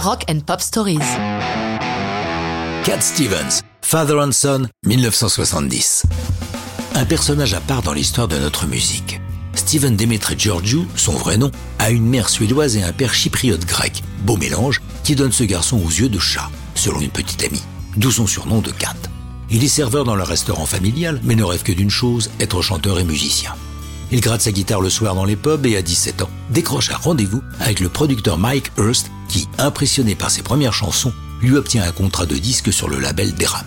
Rock and Pop Stories. Cat Stevens, Father and Son, 1970. Un personnage à part dans l'histoire de notre musique. Steven Demetre Georgiou, son vrai nom, a une mère suédoise et un père chypriote grec. Beau mélange qui donne ce garçon aux yeux de chat, selon une petite amie, d'où son surnom de Cat. Il est serveur dans le restaurant familial, mais ne rêve que d'une chose, être chanteur et musicien. Il gratte sa guitare le soir dans les pubs et à 17 ans, décroche un rendez-vous avec le producteur Mike Hurst qui, impressionné par ses premières chansons, lui obtient un contrat de disque sur le label Deram.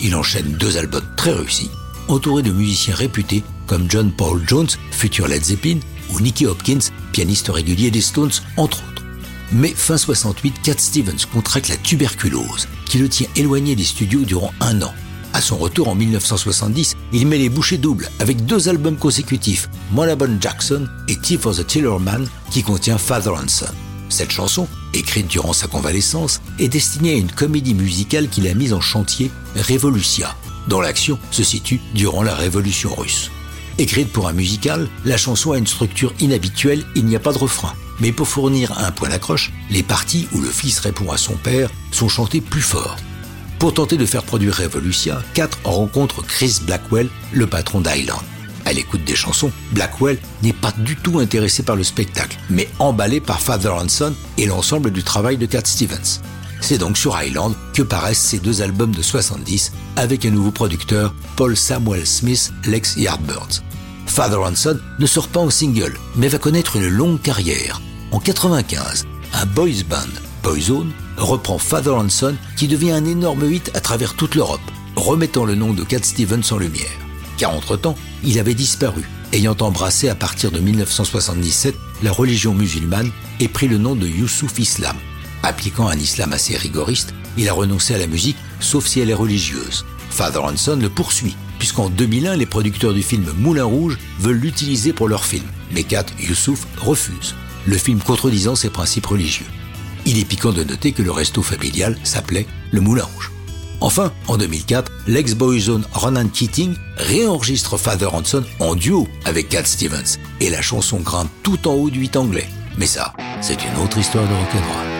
Il enchaîne deux albums très réussis, entouré de musiciens réputés comme John Paul Jones, futur Led Zeppelin, ou Nicky Hopkins, pianiste régulier des Stones, entre autres. Mais fin 68, Cat Stevens contracte la tuberculose, qui le tient éloigné des studios durant un an à son retour en 1970, il met les bouchées doubles avec deux albums consécutifs, Monabon Jackson et Tea for the Tillerman, qui contient Father and Son. Cette chanson, écrite durant sa convalescence, est destinée à une comédie musicale qu'il a mise en chantier, Révolutia, dont l'action se situe durant la Révolution russe. Écrite pour un musical, la chanson a une structure inhabituelle, il n'y a pas de refrain. Mais pour fournir un point d'accroche, les parties où le fils répond à son père sont chantées plus fort. Pour tenter de faire produire Revolutia, 4 rencontrent Chris Blackwell, le patron d'Island. À l'écoute des chansons, Blackwell n'est pas du tout intéressé par le spectacle, mais emballé par Father Hanson et l'ensemble du travail de Cat Stevens. C'est donc sur Island que paraissent ces deux albums de 70 avec un nouveau producteur, Paul Samuel Smith, l'ex Yardbirds. Father Hanson ne sort pas en single, mais va connaître une longue carrière. En 95, un boys band, Boyzone, reprend Father Hanson qui devient un énorme hit à travers toute l'Europe, remettant le nom de Cat Stevens en lumière. Car entre-temps, il avait disparu, ayant embrassé à partir de 1977 la religion musulmane et pris le nom de Youssouf Islam. Appliquant un islam assez rigoriste, il a renoncé à la musique, sauf si elle est religieuse. Father Hanson le poursuit, puisqu'en 2001, les producteurs du film Moulin Rouge veulent l'utiliser pour leur film. Mais Kat Youssouf refuse, le film contredisant ses principes religieux. Il est piquant de noter que le resto familial s'appelait le Moulin Rouge. Enfin, en 2004, l'ex-boyzone Ronan Keating réenregistre Father Hanson en duo avec Cat Stevens et la chanson grimpe tout en haut du 8 anglais. Mais ça, c'est une autre histoire de rock'n'roll.